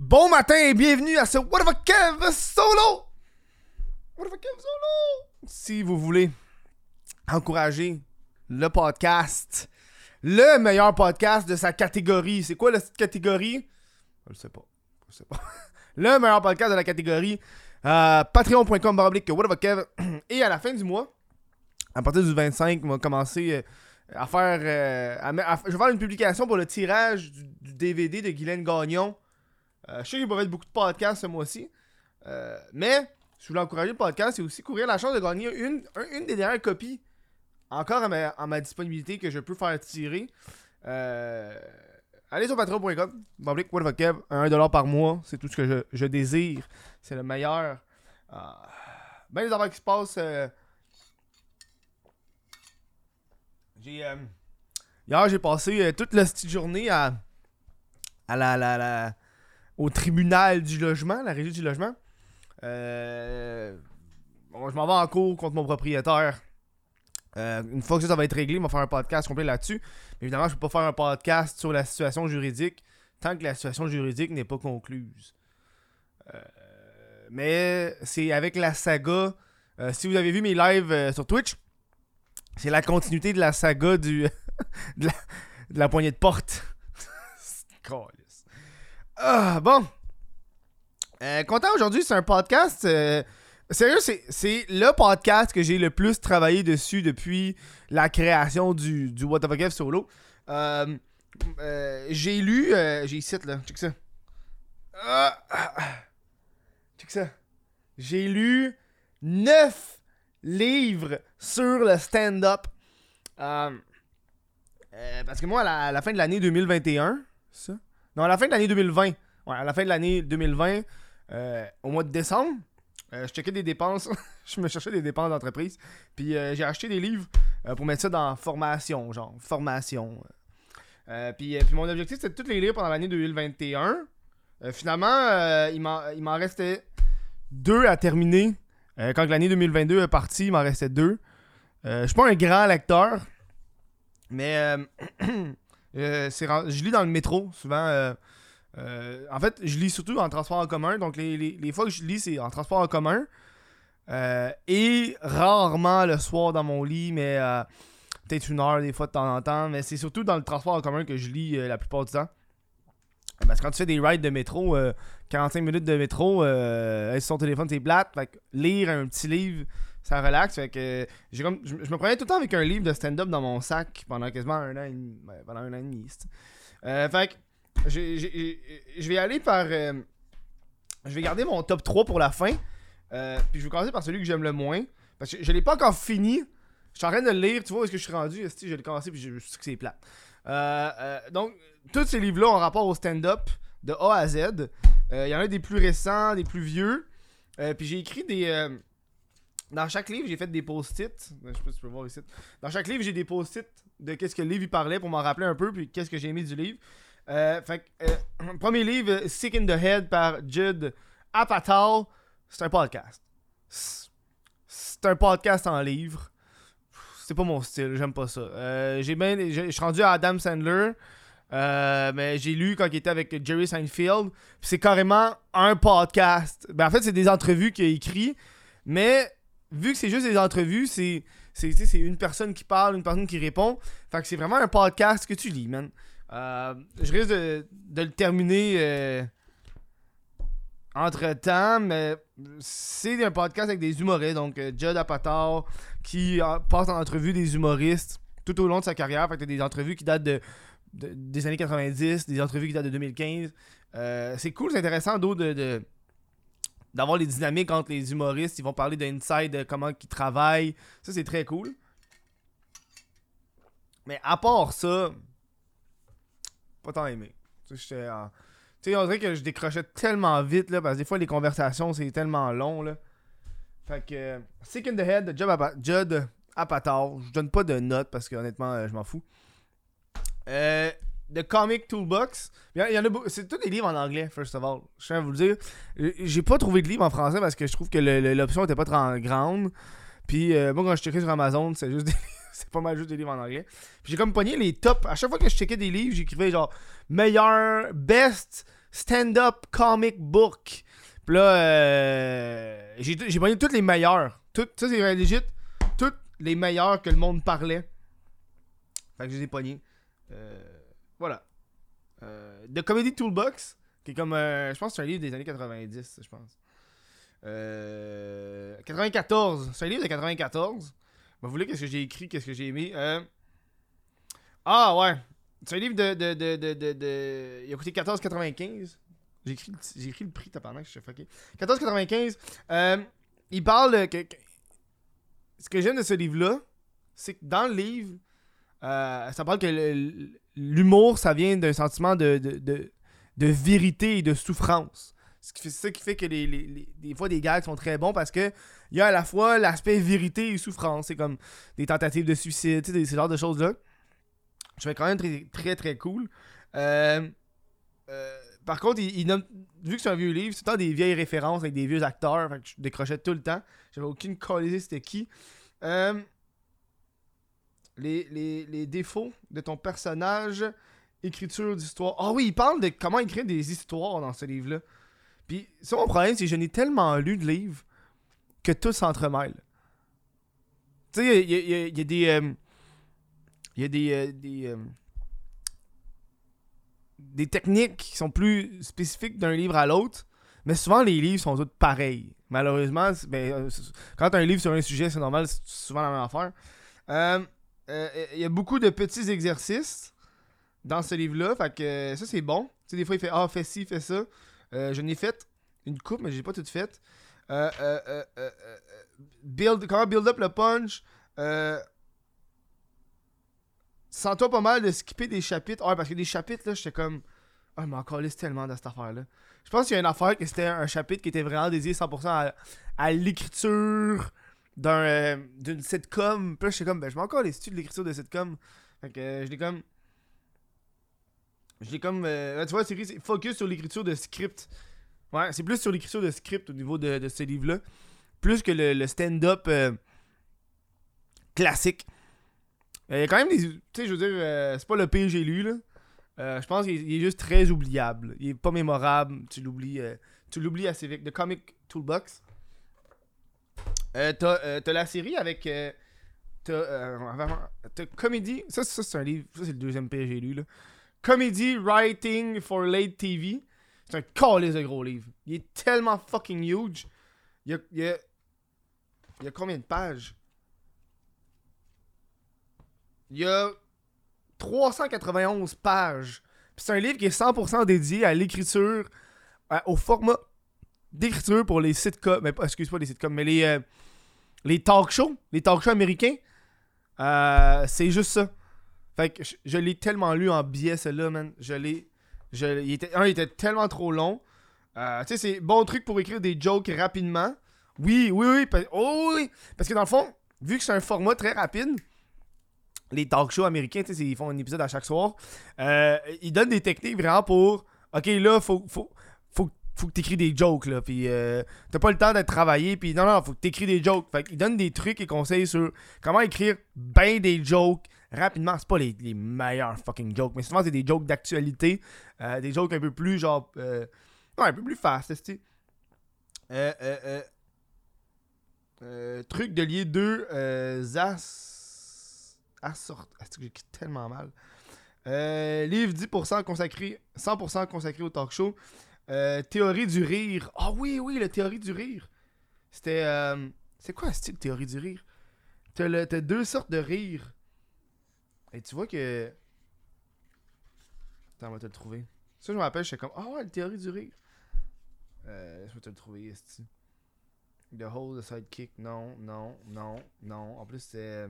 Bon matin et bienvenue à ce What the Kev solo! What the Kev solo! Si vous voulez encourager le podcast, le meilleur podcast de sa catégorie, c'est quoi la catégorie? Je sais pas. Je sais pas. le meilleur podcast de la catégorie, euh, patreon.com baroblique What the Kev. Et à la fin du mois, à partir du 25, on va commencer euh, à faire. euh, je vais faire une publication pour le tirage du, du DVD de Guylaine Gagnon. Euh, je sais qu'il va avoir beaucoup de podcasts ce mois-ci. Euh, mais, si vous voulez encourager le podcast, c'est aussi courir la chance de gagner une, un- une des dernières copies encore à ma, disponibilité que je peux faire tirer. Euh, allez sur patreon.com, the Kev, 1$ par mois, c'est tout ce que je, désire. C'est le meilleur. Euh, ben les affaires qui se passent. j'ai. hier, j'ai passé toute la petite journée à. à la, la, la- au tribunal du logement, la régie du logement. Euh, bon, je m'en vais en cours contre mon propriétaire. Euh, une fois que ça, va être réglé, on va faire un podcast complet là-dessus. Évidemment, je peux pas faire un podcast sur la situation juridique tant que la situation juridique n'est pas concluse. Euh, mais c'est avec la saga. si vous avez vu mes lives sur Twitch, c'est la continuité de la saga du de, la, de la poignée de porte. Ah, bon. Euh, content aujourd'hui, c'est un podcast. euh, sérieux, c'est, le podcast que j'ai le plus travaillé dessus depuis la création du, du What the Fuck solo. Euh, j'ai lu. j'ai ici là, check ça. Ah, ah, check ça. J'ai lu 9 livres sur le stand-up. Parce que moi, à la, la fin de l'année 2021, ça? À la fin de l'année 2020. Ouais, à la fin de l'année 2020, euh, au mois de décembre, euh, je checkais des dépenses. je me cherchais des dépenses d'entreprise. Puis euh, j'ai acheté des livres pour mettre ça dans formation, genre formation. Puis, puis mon objectif, c'était de tous les lire pendant l'année 2021. Euh, finalement, il m'en restait deux à terminer. Quand l'année 2022 est partie, il m'en restait deux. Je suis pas un grand lecteur, mais euh, je lis dans le métro souvent. euh, euh, en fait, je lis surtout en transport en commun. Donc, les, les- fois que je lis, c'est en transport en commun. Et rarement le soir dans mon lit, mais peut-être une heure des fois de temps en temps. Mais c'est surtout dans le transport en commun que je lis la plupart du temps. Parce que quand tu fais des rides de métro, euh, 45 minutes de métro, euh, sur ton téléphone, c'est plate. Fait que lire un petit livre, ça relaxe. Fait que j'ai comme, je, me prenais tout le temps avec un livre de stand-up dans mon sac pendant quasiment un an et demi. pendant un an et demi. Euh, fait que je vais aller par. euh, je vais garder mon top 3 pour la fin. Euh, puis je vais commencer par celui que j'aime le moins. Parce que je l'ai pas encore fini. Je suis en train de le lire. Tu vois où est-ce que je suis rendu? Je l'ai commencé puis je, je sais que c'est plat. Euh, donc, tous ces livres-là ont rapport au stand-up de A à Z. Il y en a des plus récents, des plus vieux. Puis j'ai écrit des. Dans chaque livre, j'ai fait des post-it. Je sais pas si tu peux voir ici. Dans chaque livre, j'ai des post-it de qu'est-ce que le livre parlait pour m'en rappeler un peu, puis qu'est-ce que j'ai aimé du livre. Euh, fait euh, premier livre, Sick in the Head par Judd Apatow. C'est un podcast. C'est- un podcast en livre. C'est pas mon style, j'aime pas ça. Euh, j'ai bien, je suis rendu à Adam Sandler. Euh, mais j'ai lu quand il était avec Jerry Seinfeld. C'est carrément un podcast. Ben, en fait, c'est des entrevues qu'il a écrit. Mais vu que c'est juste des entrevues, c'est une personne qui parle, une personne qui répond. Fait que c'est vraiment un podcast que tu lis, man. Euh, je risque de, le terminer euh, entre temps, mais c'est un podcast avec des humoristes. Donc, euh, Judd Apatow qui euh, passe en entrevue des humoristes tout au long de sa carrière. Fait que des entrevues qui datent de, de- des années 90, des entrevues qui datent de 2015. Euh, c'est cool, c'est intéressant d'eau de, de- d'avoir les dynamiques entre les humoristes. Ils vont parler d'inside, de comment ils travaillent. Ça, c'est très cool. Mais à part ça, pas tant aimé. Tu sais, on dirait que je décrochais tellement vite, là, parce que des fois, les conversations, c'est tellement long, là. Fait que, Sick in the Head Judd, Apa- Judd Apatow. Je donne pas de notes parce que, honnêtement, euh, je m'en fous. Euh, The Comic Toolbox. Il y, en- a beau- C'est tous des livres en anglais, first of all. Je tiens à vous le dire. J'ai pas trouvé de livre en français parce que je trouve que l'option était pas trop grande. Puis euh, moi, quand je checkais sur Amazon, c'est juste des- c'est pas mal juste des livres en anglais. J'ai comme pogné les tops. À chaque fois que je checkais des livres, j'écrivais genre meilleur, best stand-up comic book. Puis là, euh, j'ai j'ai pris toutes les meilleurs. Tout, ça, c'est legit. Toutes les meilleurs que le monde parlait. Fait que je les ai pognés. Euh, voilà. Euh, The Comedy Toolbox, qui est comme. euh, je pense que c'est un livre des années 90, je pense. Euh, 94. C'est un livre de 94. Ben, vous voulez qu'est-ce que j'ai écrit, qu'est-ce que j'ai aimé. Euh, Ah ouais. C'est un livre de, de, de, de, de, Il a coûté 14,95. J'ai écrit, écrit le prix, que je suis fucké. 14,95. Euh, il parle que, que- Ce que j'aime de ce livre-là, c'est que dans le livre, euh, ça parle que le- l'humour, ça vient d'un sentiment de, vérité et de souffrance. C'est ça qui fait que les, des fois des gags sont très bons parce que il y a à la fois l'aspect vérité et souffrance. C'est comme des tentatives de suicide, ce genre de choses-là. Je trouvais quand même très très, cool. Euh, euh, par contre, il, vu que c'est un vieux livre, c'est tout des vieilles références avec des vieux acteurs. Fait que je décrochais tout le temps. J'avais aucune idée c'était qui. Euh, les, les- les défauts de ton personnage, écriture d'histoire. Ah oui, il parle de comment écrire des histoires dans ce livre-là. Puis, ça, mon problème, c'est que je n'ai tellement lu de livres que tout s'entremêle. Tu sais, il y, a- des. euh, Il y a des. euh, des, euh, des techniques qui sont plus spécifiques d'un livre à l'autre, mais souvent les livres sont tous pareils. Malheureusement, ben, euh, quand tu as un livre sur un sujet, c'est normal, c'est souvent la même affaire. Euh, Il y a beaucoup de petits exercices dans ce livre-là, fait que euh, ça c'est bon. Tu sais, des fois il fait Ah, fais ci, fais ça. Euh, je n'ai fait une coupe, mais j'ai pas tout fait. Euh, build, comment build up le punch? Sens-toi pas mal de skipper des chapitres. Ouais, parce que des chapitres, là, j'étais comme. Ah, mais encore liste tellement de cette affaire-là. Je pense qu'il y a une affaire que c'était un chapitre qui était vraiment dédié 100% à, à l'écriture euh, d'une sitcom. Puis là, j'étais comme, ben, je m'en encore les de l'écriture de sitcom. Fait que euh, je l'ai comme. Je l'ai comme. euh, tu vois, c'est focus sur l'écriture de script. Ouais, c'est plus sur l'écriture de script au niveau de, de ce livre-là. Plus que le, stand-up classique. Il y a quand même des. Tu sais, je veux dire, c'est pas le pire que j'ai lu, là. Je pense qu'il est- juste très oubliable. Il est pas mémorable. Tu l'oublies tu l'oublies assez vite. The Comic Toolbox. Euh, t'as, euh, t'as la série avec. euh, t'as, t'as Comedy. Ça, c'est un livre. Ça, c'est le deuxième pire que j'ai lu, là. Comedy Writing for Late TV. C'est un calice de gros livre. Il est tellement fucking huge. Il y a, il y a, combien de pages? Il y a 391 pages. C'est un livre qui est 100% dédié à l'écriture, au format d'écriture pour les sitcoms. Mais excuse pas les sitcoms, mais les, euh, les talk shows, les talk shows américains. Euh, c'est juste ça. Fait que je, l'ai tellement lu en biais, celui-là, man. Je l'ai. Je, il était, un, il était tellement trop long. Euh, tu sais, c'est bon truc pour écrire des jokes rapidement. Oui, oui, oui. pa- oh, oui. Parce que dans le fond, vu que c'est un format très rapide, les talk shows américains, tu sais, ils font un épisode à chaque soir. Euh, ils donnent des techniques vraiment pour. Ok, là, faut, faut, faut, faut que t'écris des jokes, là. Puis euh, t'as pas le temps d'être travaillé. Puis non, non, faut que t'écris des jokes. Fait qu'ils donnent des trucs et conseils sur comment écrire ben des jokes rapidement. C'est pas les, les meilleurs fucking jokes, mais souvent c'est des jokes d'actualité. euh, des jokes un peu plus genre. euh, ouais, un peu plus fast, sais. Euh, euh, euh, euh, truc de lier deux euh, as. Assort... C'est j'écris tellement mal? Euh, livre 10% consacré, 100% consacré au talk show. Euh, théorie du rire. Ah oui, oui, la théorie du rire. C'était. euh, c'est quoi, style théorie du rire? T'as, le- t'as deux sortes de rire. Et tu vois que. Attends, on va te le trouver. Ça, je me rappelle, j'étais comme. Ah ouais, la théorie du rire. Euh, je vais te le trouver, esti. The Hole, the Sidekick, non, non, non, non. En plus, c'est.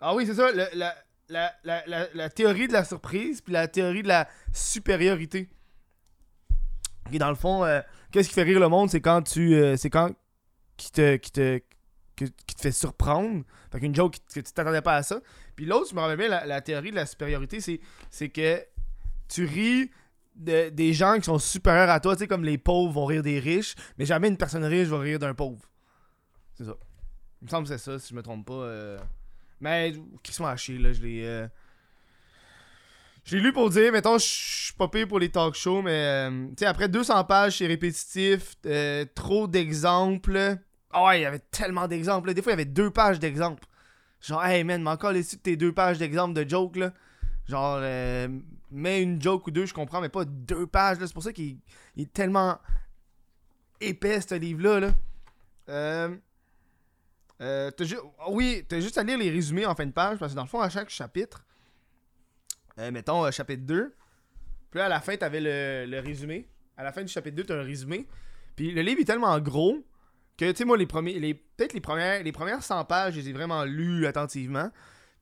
Ah oui, c'est ça, le- la, la, la, la théorie de la surprise, puis la théorie de la supériorité. Et dans le fond, euh, qu'est-ce qui fait rire le monde, c'est quand tu. euh, c'est quand. Qui te. Qui te qui te fait surprendre. Fait qu'une joke que tu t'attendais pas à ça. Puis l'autre, je me rappelle bien, la, la théorie de la supériorité, c'est, c'est que tu ris de- des gens qui sont supérieurs à toi, tu sais, comme les pauvres vont rire des riches, mais jamais une personne riche va rire d'un pauvre. C'est ça. Il me semble que c'est ça, si je me trompe pas. euh. Mais, qui sont à chier, là, je l'ai. Je l'ai lu pour dire, mettons, je suis pas payé pour les talk shows, mais euh, tu sais, après 200 pages, c'est répétitif, euh, trop d'exemples. Ah ouais, il y avait tellement d'exemples. Des fois, il y avait deux pages d'exemples. Genre, hey man, mais encore les tes deux pages d'exemples de jokes, là. Genre, euh, mets une joke ou deux, je comprends, mais pas deux pages, là. C'est pour ça qu'il il est tellement épais, ce livre-là, là. Euh. Euh, ju- oui, t'as juste à lire les résumés en fin de page, parce que dans le fond, à chaque chapitre, euh, mettons euh, chapitre 2, puis là, à la fin, t'avais le, le résumé. À la fin du chapitre 2, t'as un résumé. Puis le livre est tellement gros que, tu sais, moi, les premiers, les, peut-être les premières, les premières 100 pages, je les ai vraiment lues attentivement.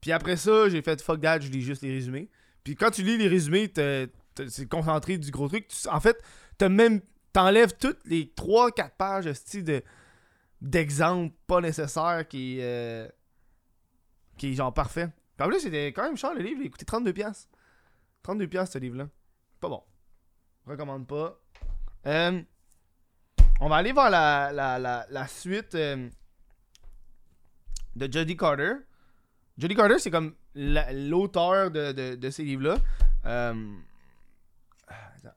Puis après ça, j'ai fait fuck that, je lis juste les résumés. Puis quand tu lis les résumés, c'est concentré du gros truc. En fait, t'as même, t'enlèves toutes les 3-4 pages style de d'exemples pas nécessaires qui, euh, qui est genre parfait. Puis en plus, c'était quand même cher le livre, il coûté 32$. piastres. 32$ piastres, ce livre-là. Pas bon. Recommande pas. Euh, on va aller voir la, la, la, suite euh, de Jodie Carter. Jodie Carter, c'est comme la- l'auteur de, de, ces livres-là. Euh, attends.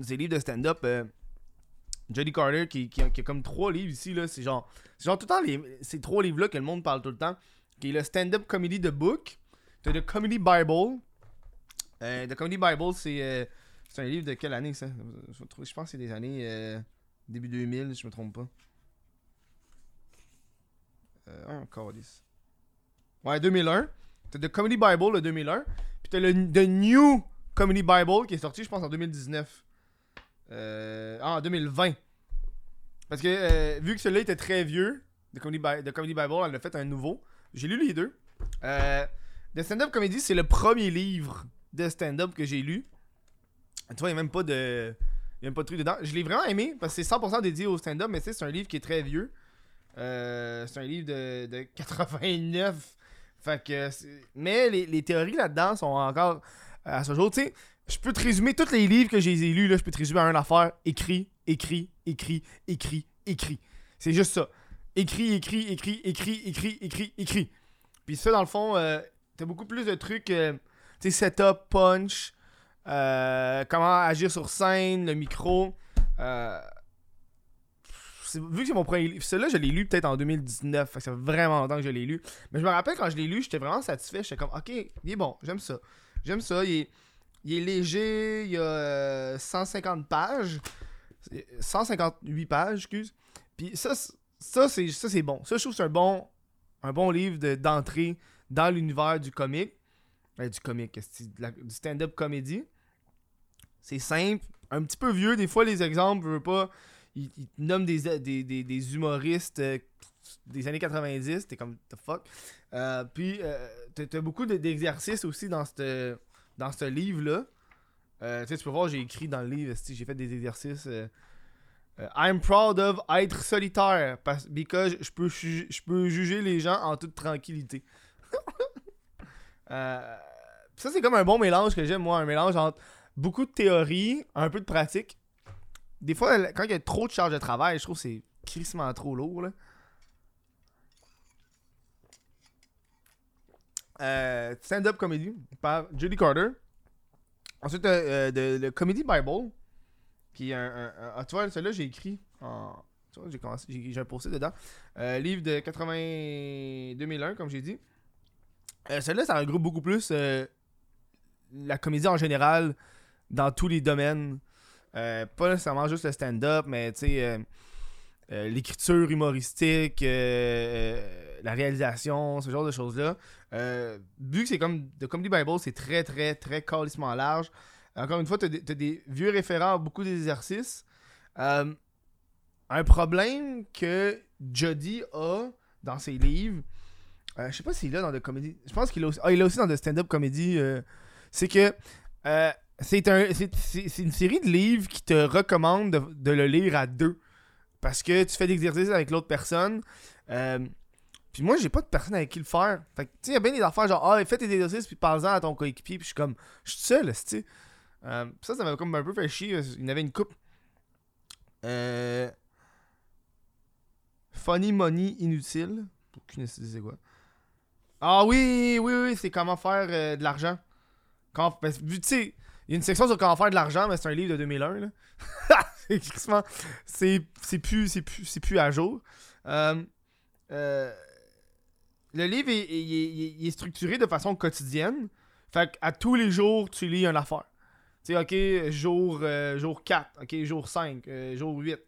Ces livres de stand-up. Jodie Carter qui, a- comme trois livres ici. là C'est genre, c'est genre tout le temps les, ces trois livres-là que le monde parle tout le temps. Qui est le stand-up comedy de book. T'as le Comedy Bible. Euh, The Comedy Bible, c'est euh, c'est un livre de quelle année ça? Je pense que c'est des années euh, début 2000, si je me trompe pas. Euh, encore 10. Ouais, 2001. T'as The Comedy Bible, le 2001. Puis t'as le The New Comedy Bible qui est sorti, je pense, en 2019. Euh, ah, en 2020. Parce que euh, vu que celui-là était très vieux, The Comedy, The Comedy Bible, elle a fait un nouveau. J'ai lu les deux. Euh, The Stand-Up Comedy, c'est le premier livre de stand-up que j'ai lu. Tu vois, il n'y a même pas de. Il a même pas de truc dedans. Je l'ai vraiment aimé parce que c'est 100% dédié au stand-up, mais c'est un livre qui est très vieux. C'est un livre de, de 89. Fait que. Mais les, les théories là-dedans sont encore à ce jour. Tu sais, je peux te résumer tous les livres que j'ai lus, là, je peux te résumer à une affaire. Écrit, écrit, écrit, écrit, écrit. C'est juste ça. Écrit, écrit, écrit, écrit, écrit, écrit, écrit. Puis ça, dans le fond, euh, t'as beaucoup plus de trucs. euh, tu sais, setup, punch, euh, comment agir sur scène, le micro. Euh, vu que c'est mon premier livre, celui-là, je l'ai lu peut-être en 2019. Fait que ça fait vraiment longtemps que je l'ai lu. Mais je me rappelle quand je l'ai lu, j'étais vraiment satisfait. J'étais comme, ok, il est bon, j'aime ça. J'aime ça. Il est, il est léger, il y a euh, 150 pages. 158 pages, excuse. Puis ça, ça c'est ça c'est bon. Ça, je trouve c'est un bon, un bon livre de- d'entrée dans l'univers du comique. Euh, du comique, du stand-up comédie. C'est simple, un petit peu vieux. Des fois, les exemples, je veux pas. Ils, ils nomment des, des, des, des humoristes euh, des années 90. T'es comme, the fuck. Euh, puis, euh, t'as beaucoup de- d'exercices aussi dans ce dans ce livre-là. Euh, tu peux voir, j'ai écrit dans le livre, j'ai fait des exercices. euh, euh, I'm proud of être solitaire parce because je peux, peux juger les gens en toute tranquillité. Euh, ça, c'est comme un bon mélange que j'aime, moi. Un mélange entre beaucoup de théorie, un peu de pratique. Des fois, quand il y a trop de charge de travail, je trouve que c'est crissement trop lourd. Là. Euh, Stand-up comedy par Judy Carter. Ensuite, euh, euh, le Comedy Bible, qui est un. un- ah, tu vois, celui-là, j'ai écrit en. Tu vois, j'ai commencé, j'ai, un posté dedans. Livre de 80 2001, comme j'ai dit. Celui-là, ça regroupe beaucoup plus la comédie en général dans tous les domaines. Pas nécessairement juste le stand-up, mais tu sais, euh, l'écriture humoristique, euh, euh, la réalisation, ce genre de choses-là. Vu que c'est comme The Comedy Bible, c'est très, très, très calissement large. Encore une fois, tu as, des vieux référents à beaucoup d'exercices. Un problème que Jody a dans ses livres, je sais pas s'il l'a dans The Comedy. Je pense qu'il a aussi, ah, il aussi dans The Stand-Up Comedy. c'est que c'est un, une série de livres qui te recommande de, de le lire à deux. Parce que tu fais des exercices avec l'autre personne. Euh, puis moi, j'ai pas de personne avec qui le faire. Fait que, tu sais, il y a bien des affaires genre, ah, fais tes exercices, puis parle-en à ton coéquipier. Puis je suis comme, je suis seul, tu sais. Euh, puis ça, ça m'a comme un peu fait chier. qu'il y avait une coupe. Euh. Funny money inutile. Aucune idée c'est quoi. Ah oui, oui, oui, c'est comment faire euh, de l'argent. Quand, ben, tu sais, il y a une section sur comment faire de l'argent, mais c'est un livre de 2001, là. c'est plus, plus, plus à jour. Euh, euh, le livre est, est- est- est- structuré de façon quotidienne. Fait à tous les jours, tu lis une affaire. Tu sais, ok, jour, euh, jour 4, ok, jour 5, euh, jour 8.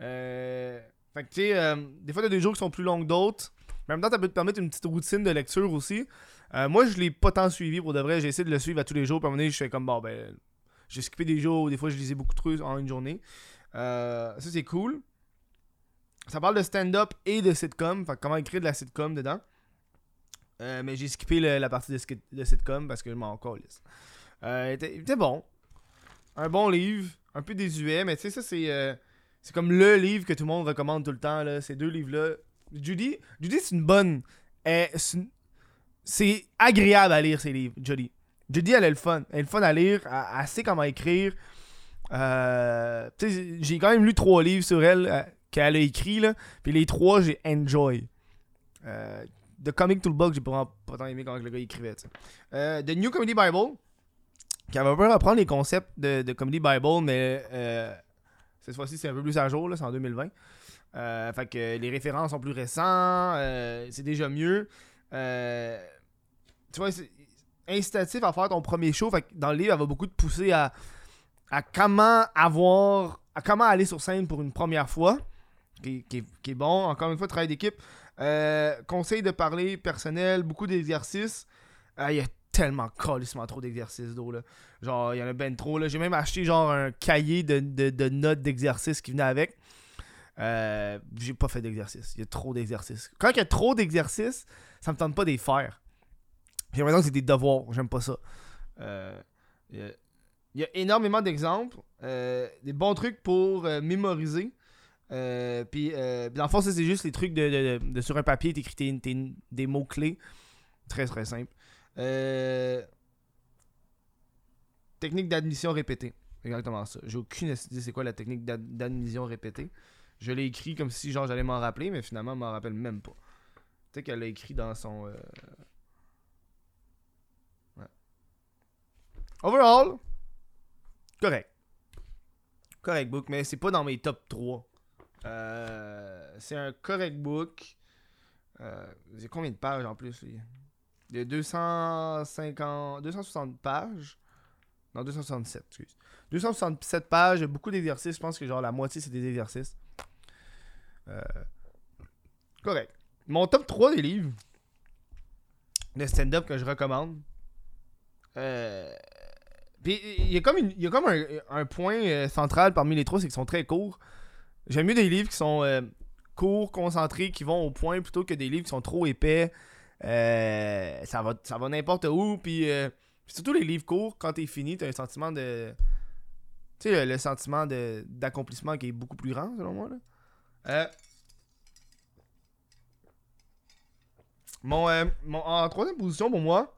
Euh, fait que tu sais, des fois, t'as des jours qui sont plus longs que d'autres. En même temps, ça peut te permettre une petite routine de lecture aussi. Moi, je l'ai pas tant suivi pour de vrai. J'ai essayé de le suivre à tous les jours. Puis à un moment donné, je fais comme, bon, ben, j'ai skippé des jours. Des fois, je lisais beaucoup trop en une journée. Euh, ça, c'est cool. Ça parle de stand-up et de sitcom. Que comment écrire de la sitcom dedans. Euh, mais j'ai skippé la partie de, de sitcom parce que je m'en calisse. Euh, bon. Un bon livre. Un peu désuet. Mais tu sais, ça, c'est. euh, c'est comme le livre que tout le monde recommande tout le temps. Là. Ces deux livres-là. Judy, Judy c'est une bonne. c'est agréable à lire ces livres, Judy. Judy, elle a le fun. Elle a le fun à lire. Elle, elle sait comment écrire. Euh, j'ai quand même lu trois livres sur elle euh, qu'elle a écrit. Là, puis les trois, j'ai enjoy. Euh, The Comic Toolbox, j'ai pas, tant aimé quand le gars écrivait. The New Comedy Bible, qui va peu reprendre les concepts de, de Comedy Bible, mais cette fois-ci, c'est un peu plus à jour. C'est en 2020. Euh, fait que les références sont plus récents. euh, c'est déjà mieux. Tu vois, c'est incitatif à faire ton premier show. Dans le livre, elle va beaucoup te pousser à, comment avoir. à comment aller sur scène pour une première fois. Qui, est- bon. Encore une fois, travail d'équipe. Euh, conseil de parler personnel, beaucoup d'exercices. Euh, Il y a tellement calissement trop d'exercices d'eau. Genre, il y en a ben trop. J'ai même acheté genre un cahier de notes d'exercices qui venait avec. Euh, j'ai pas fait d'exercice. Il y a trop d'exercices. Quand il y a trop d'exercices, ça me tente pas de les faire. J'ai l'impression que c'est des devoirs. J'aime pas ça. Euh, Il y, a- énormément d'exemples. euh, des bons trucs pour euh, mémoriser. Puis, dans le fond, c'est juste les trucs de, sur un papier, t'écris tes- des mots-clés. Très, très simple. Technique d'admission répétée. Exactement ça. J'ai aucune idée c'est quoi la technique d'ad- d'admission répétée. Je l'ai écrit comme si genre j'allais m'en rappeler, mais finalement, je m'en rappelle même pas. Peut-être qu'elle l'a écrit dans son. euh, ouais. Overall, correct. Correct book, mais c'est pas dans mes top 3. Euh, c'est un correct book. Euh, j'ai combien de pages en plus lui? A 250, 260 pages. Non, 267, excuse. 267 pages, beaucoup d'exercices. Je pense que genre la moitié c'est des exercices. Euh, correct. Mon top 3 des livres de stand-up que je recommande. Euh, puis il y a comme, y a comme un, point euh, central parmi les trois, c'est qu'ils sont très courts. J'aime mieux des livres qui sont euh, courts, concentrés, qui vont au point plutôt que des livres qui sont trop épais. Euh, ça va, ça va n'importe où. Puis surtout les livres courts, quand t'es fini, t'as un sentiment de. Tu sais, le, sentiment d'accomplissement qui est beaucoup plus grand, selon moi. Là. Mon, mon- en troisième position pour moi,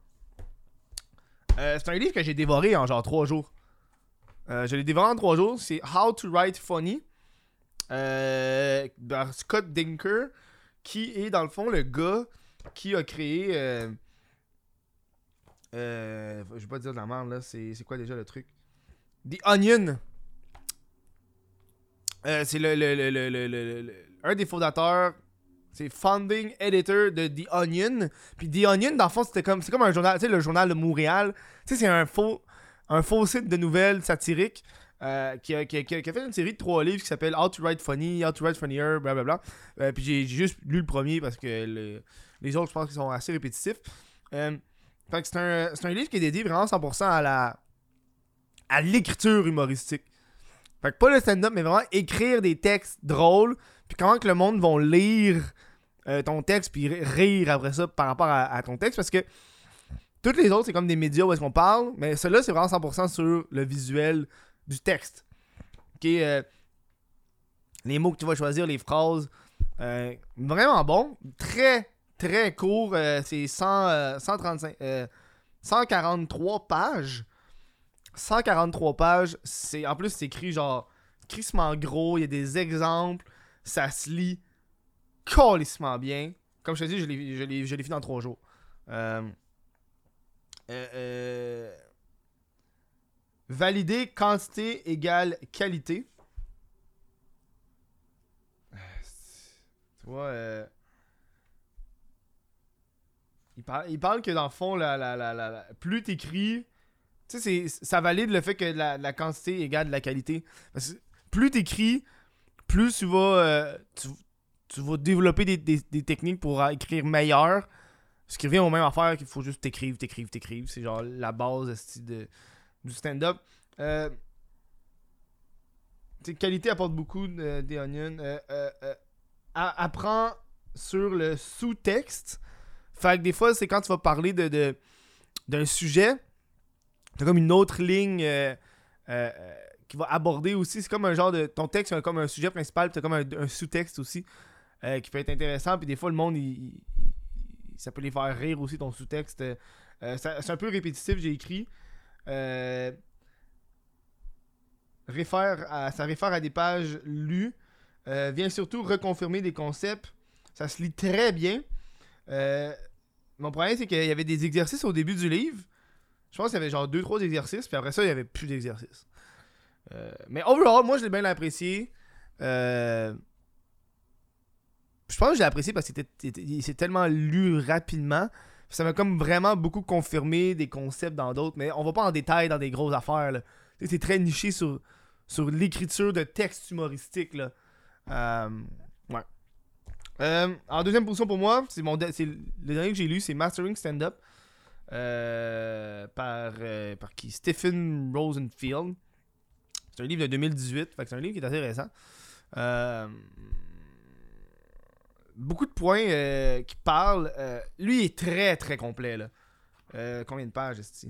euh, c'est un livre que j'ai dévoré en genre trois jours. Euh, je l'ai dévoré en trois jours. C'est How to Write Funny euh, par Scott Dinker, qui est dans le fond le gars qui a créé. Euh, je vais pas dire de la merde là, c'est c'est quoi déjà le truc? The Onion. C'est le, le, le, le, le- le- le- un des fondateurs. C'est founding editor de The Onion. Puis The Onion, dans le fond, c'était comme, c'est comme un journal, tu sais, le journal de Montréal. Tu sais, c'est un faux, un faux site de nouvelles satiriques euh, qui, a, qui, a, fait une série de trois livres qui s'appelle How to Write Funny, How to Write Funnier, blablabla. Euh, puis j'ai juste lu le premier parce que le- les autres, je pense qu'ils sont assez répétitifs. Euh, fait que c'est un, c'est un livre qui est dédié vraiment 100% à la à l'écriture humoristique. Fait que pas le stand-up, mais vraiment écrire des textes drôles, puis comment que le monde va lire euh, ton texte, puis ri- rire après ça par rapport à, ton texte, parce que toutes les autres, c'est comme des médias où est-ce qu'on parle, mais celui-là, c'est vraiment 100% sur le visuel du texte. Ok, euh, les mots que tu vas choisir, les phrases, euh, vraiment bon, très, très court, c'est 100, euh, 135, euh, 143 pages. 143 pages, c'est en plus c'est écrit genre crissement gros, il y a des exemples, ça se lit calissement bien. Comme je te dis, je l'ai je l'ai- je en 3 jours. Euh, euh, euh, valider quantité égale qualité. Tu vois, il, parle, il parle que dans le fond, la, la, la, la- plus t'écris, tu sais, ça valide le fait que la, quantité égale la qualité. Parce que plus t'écris, plus tu vas, tu vas développer des, des- techniques pour écrire meilleur. Ce qui revient au même affaire qu'il faut juste t'écrire, t'écrire, t'écrire. C'est genre la base de, du stand-up. Euh, qualité apporte beaucoup euh, onions. Euh, euh, euh, apprends sur le sous-texte. Fait que des fois, c'est quand tu vas parler de, de- d'un sujet, t'as comme une autre ligne qui va aborder aussi. C'est comme un genre de. Ton texte, c'est comme un sujet principal, t'as comme un sous-texte aussi euh, qui peut être intéressant. Puis des fois, le monde, il, ça peut les faire rire aussi, ton sous-texte. Euh, c'est un peu répétitif, j'ai écrit. Euh, réfère ça réfère à des pages lues. Vient surtout reconfirmer des concepts. Ça se lit très bien. Mon problème, c'est qu'il y avait des exercices au début du livre. Je pense qu'il y avait genre 2-3 exercices, puis après ça, il y avait plus d'exercices. Mais overall, moi, je l'ai bien apprécié. Euh, je pense que je l'ai apprécié parce qu'il s'est tellement lu rapidement. Ça m'a comme vraiment beaucoup confirmé des concepts dans d'autres, mais on va pas en détail dans des grosses affaires. C'est très niché sur, sur l'écriture de textes humoristiques. Là. Euh, ouais. Euh, en deuxième position pour moi, c'est mon de- le dernier que j'ai lu, c'est Mastering Stand-Up euh, par, par qui? Stephen Rosenfield. C'est un livre de 2018, fait que c'est un livre qui est assez récent. Beaucoup de points euh, qui parlent. euh, lui il est très très complet. Là. Euh, combien de pages est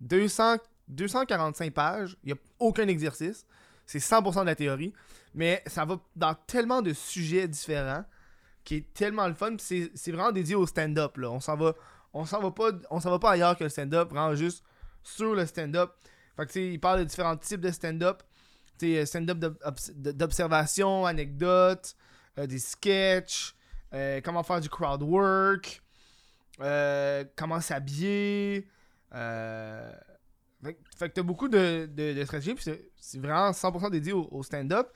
200, 245 pages. Il n'y a aucun exercice. C'est 100% de la théorie. Mais ça va dans tellement de sujets différents qui est tellement le fun. C'est vraiment dédié au stand-up. On s'en va. On s'en va pas. On s'en va pas ailleurs que le stand-up, vraiment juste sur le stand-up. Il parle de différents types de stand-up. Tu sais, stand-up d'ob- obs- d'observation, anecdotes, euh, des sketchs, euh, comment faire du crowd work, euh, comment s'habiller. Euh, fait, fait que t'as beaucoup de, de, stratégies, puis c'est- vraiment 100% dédié au, stand-up.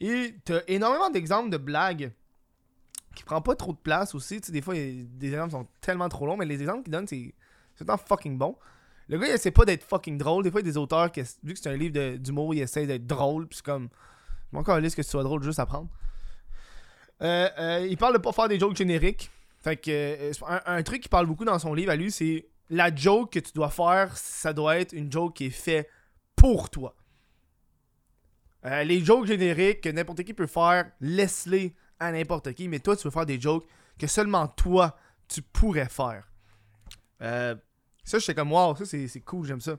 Et t'as énormément d'exemples de blagues qui prend pas trop de place aussi. Des fois, des exemples sont tellement trop longs, mais les exemples qu'il donne, c'est tout fucking bon. Le gars, il essaie pas d'être fucking drôle. Des fois, il y a des auteurs, qui, vu que c'est un livre d'humour, ils essaient d'être drôle. Puis c'est comme. Je m'en liste que tu sois drôle juste à prendre. Euh, euh, il parle de pas faire des jokes génériques. Fait que euh, un, un truc qui parle beaucoup dans son livre à lui, c'est la joke que tu dois faire, ça doit être une joke qui est faite pour toi. Les jokes génériques que n'importe qui peut faire, laisse-les à n'importe qui, mais toi, tu veux faire des jokes que seulement toi, tu pourrais faire. Euh, ça, j'étais comme, wow, ça, c'est c'est cool, j'aime ça.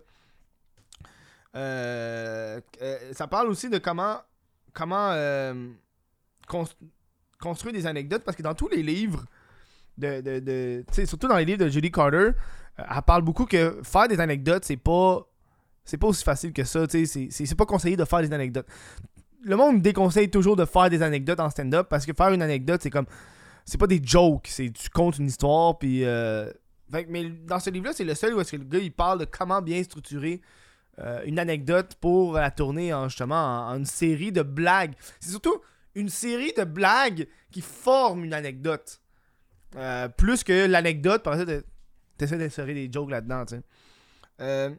Euh, euh, ça parle aussi de comment, comment cons- construire des anecdotes, parce que dans tous les livres, de, de, surtout dans les livres de Judy Carter, euh, elle parle beaucoup que faire des anecdotes, c'est pas c'est pas aussi facile que ça, c'est- pas conseillé de faire des anecdotes. Le monde déconseille toujours de faire des anecdotes en stand-up parce que faire une anecdote, c'est comme c'est pas des jokes, c'est tu comptes une histoire puis euh, mais dans ce livre-là, c'est le seul où est-ce que le gars il parle de comment bien structurer euh, une anecdote pour la tourner en justement en, en une série de blagues. C'est surtout une série de blagues qui forment une anecdote. Euh, plus que l'anecdote, par exemple, t'essaies d'insérer des jokes là-dedans, tu sais. Euh,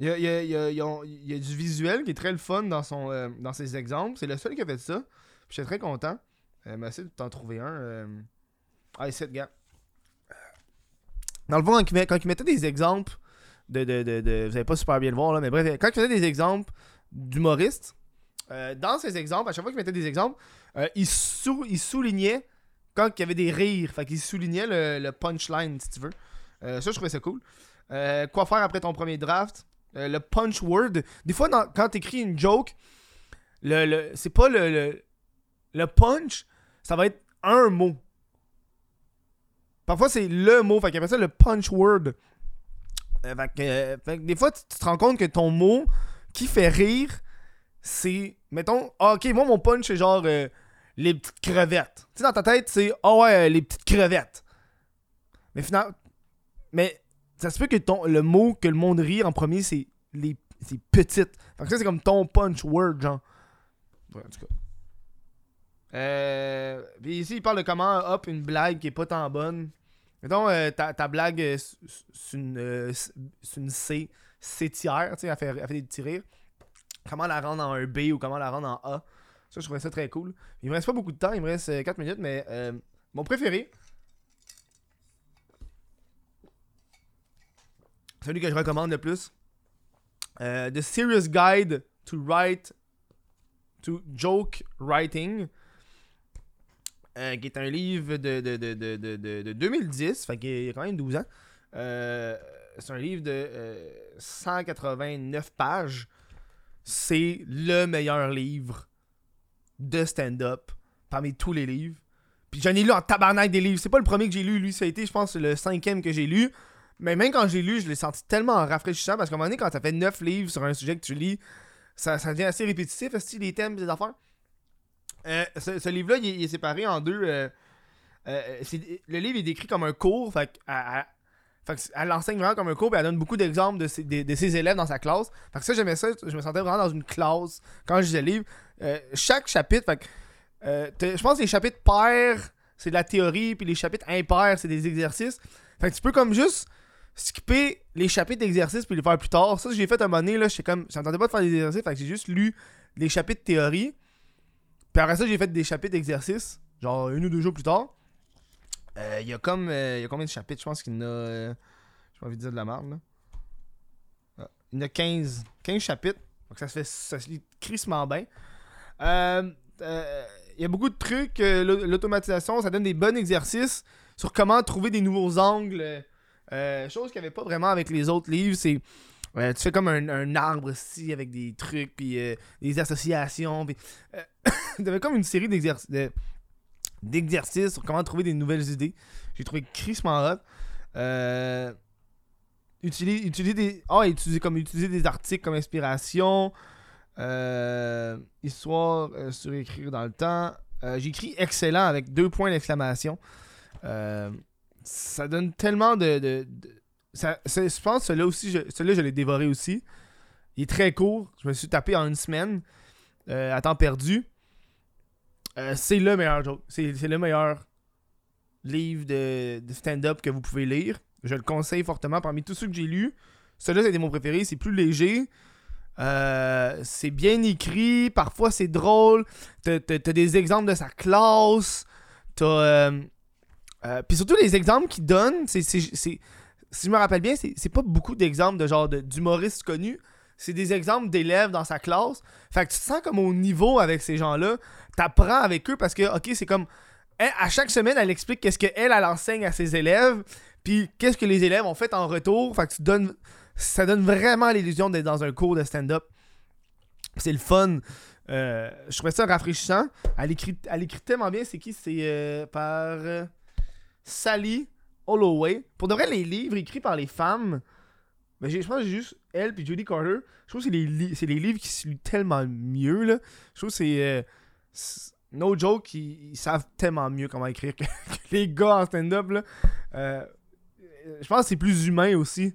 il y a, il y a- du visuel qui est très le fun dans, son, euh, dans ses exemples. C'est le seul qui a fait ça. Puis J'étais très content. Euh, mais essayer de t'en trouver un. Euh... Ah, gars. Dans le fond, quand il, mettait des exemples de, Vous allez pas super bien le voir, là, mais bref, quand il faisait des exemples d'humoristes, euh, dans ces exemples, à chaque fois qu'il mettait des exemples, euh, il, sou- il soulignait quand il y avait des rires. Fait qu'il soulignait le, le punchline, si tu veux. Euh, ça, je trouvais ça cool. Quoi faire après ton premier draft? Le punch word. Des fois, dans- quand tu écris une joke, le, le- c'est pas le, le, punch, ça va être un mot. Parfois, c'est le mot. Fait qu'après ça, le punch word. Fait, que, des fois, tu te rends compte que ton mot qui fait rire, c'est. Mettons, ah, ok, moi, mon punch, c'est genre euh, les petites crevettes. Tu sais, dans ta tête, c'est ah ouais, euh, les petites crevettes. Mais finalement, Mais ça se peut que ton, le mot que le monde rit en premier, c'est les c'est petite. Fait que ça, c'est comme ton punch word, genre. Ouais, en tout cas. Euh, puis ici, il parle de comment hop une blague qui est pas tant bonne. Mettons, euh, ta, ta blague, c'est une, C, C tiers, tu sais, elle fait, fait des petits rires. Comment la rendre en un B ou comment la rendre en A. Ça, je trouvais ça très cool. Il me reste pas beaucoup de temps, il me reste euh, 4 minutes, mais euh, mon préféré, celui que je recommande le plus, euh, The Serious Guide to Write to Joke Writing, euh, qui est un livre de, de, de, de, de, de- de 2010, fait qu'il y a quand même 12 ans. Euh, c'est un livre de euh, 189 pages. C'est le meilleur livre de stand-up parmi tous les livres. Puis j'en ai lu en tabarnak des livres. C'est pas le premier que j'ai lu, lui, ça a été, je pense, le cinquième que j'ai lu. Mais même quand j'ai lu, je l'ai senti tellement rafraîchissant parce qu'à un moment donné, quand t'as fait 9 livres sur un sujet que tu lis, ça, ça devient assez répétitif, aussi, les thèmes, les affaires. Euh, ce, livre-là, il, est- séparé en deux. euh, euh, le livre est décrit comme un cours, fait elle, fait que elle enseigne vraiment comme un cours, puis elle donne beaucoup d'exemples de ses, de, de élèves dans sa classe. Fait que ça, j'aimais ça, je me sentais vraiment dans une classe quand je lisais le livre. Euh, chaque chapitre, fait euh, je pense que les chapitres pairs, c'est de la théorie, puis les chapitres impairs, c'est des exercices. Fait que tu peux comme juste skipper les chapitres d'exercices puis les faire plus tard. Ça, j'ai fait un moment donné, là, comme, j'entendais pas de faire des exercices, fait j'ai juste lu les chapitres théorie. Puis après ça, j'ai fait des chapitres d'exercices, genre une ou deux jours plus tard. Euh, Il y a comme, euh, il y a combien de chapitres? Je pense qu'il y en a, euh, j'ai pas envie de dire de la merde, là. Ah, il y en a 15, 15 chapitres. Donc ça se fait, ça se lit crissement bien. Euh, il y a beaucoup de trucs, l'au- l'automatisation, ça donne des bons exercices sur comment trouver des nouveaux angles. Chose qu'il n'y avait pas vraiment avec les autres livres, c'est tu fais comme un, un arbre ici avec des trucs, puis des associations. Puis, euh, t'avais comme une série d'exercices de- d'exercices sur comment trouver des nouvelles idées. J'ai trouvé crissement hot. Euh, utiliser, des. Ah, comme des articles comme inspiration. Euh, histoire euh, sur écrire dans le temps. Euh, J'ai écrit excellent avec deux points d'exclamation. Ça donne tellement de. ça, je pense que celui-là aussi, je, l'ai dévoré aussi. Il est très court. Je me suis tapé en une semaine à temps perdu. Euh, c'est le meilleur joke. C'est, le meilleur livre de, stand-up que vous pouvez lire. Je le conseille fortement. Parmi tous ceux que j'ai lus, celui-là, c'était mon préféré. C'est plus léger. Euh, c'est bien écrit. Parfois, c'est drôle. T'as, des exemples de sa classe. T'as. euh, Puis surtout, les exemples qu'il donne, c'est, si je me rappelle bien, c'est, pas beaucoup d'exemples de genre d'humoristes connus. C'est des exemples d'élèves dans sa classe. Fait que tu te sens comme au niveau avec ces gens-là. T'apprends avec eux parce que, ok, c'est comme. elle, à chaque semaine, elle explique qu'est-ce qu'elle, elle enseigne à ses élèves. Puis qu'est-ce que les élèves ont fait en retour. Fait que tu donnes. Ça donne vraiment l'illusion d'être dans un cours de stand-up. C'est le fun. Euh, je trouvais ça rafraîchissant. Elle écrit, elle écrit tellement bien. C'est qui? C'est euh, par euh, Sally Holloway. Pour de vrai, les livres écrits par les femmes, j'ai- je pense que juste elle puis Judy Carter. Je trouve que c'est les, livres qui se lisent tellement mieux. Là. Je trouve que c'est. euh, no joke, ils, savent tellement mieux comment écrire que, les gars en stand-up. Euh, je pense que c'est plus humain aussi.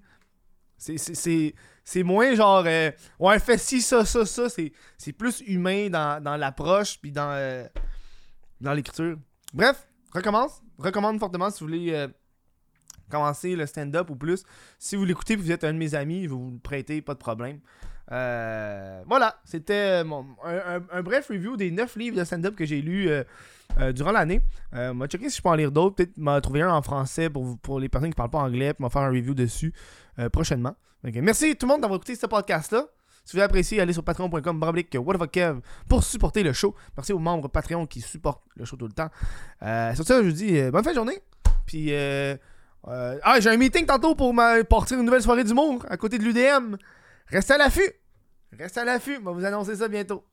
C'est- moins genre. euh, ouais, fais ci, ça, ça, ça. C'est plus humain dans, dans l'approche puis dans, dans l'écriture. Bref, recommence. Recommande fortement si vous voulez commencer le stand-up ou plus. Si vous l'écoutez vous êtes un de mes amis, vous le prêter, pas de problème. Euh, voilà, c'était un, bref review des 9 livres de stand-up que j'ai lus euh, euh, durant l'année. Euh, m'a checké si je peux en lire d'autres. Peut-être m'en trouver un en français pour, pour les personnes qui parlent pas anglais. Puis m'en faire un review dessus prochainement. Merci tout le monde d'avoir écouté ce podcast-là. Si vous avez apprécié, allez sur patreon.com pour supporter le show. Merci aux membres Patreon qui supportent le show tout le temps. Sur ça, je vous dis bonne fin de journée. Puis, euh, ah, j'ai un meeting tantôt pour ma- partir une nouvelle soirée d'humour à côté de l'UDM. Restez à l'affût. Restez à l'affût. On va vous annoncer ça bientôt.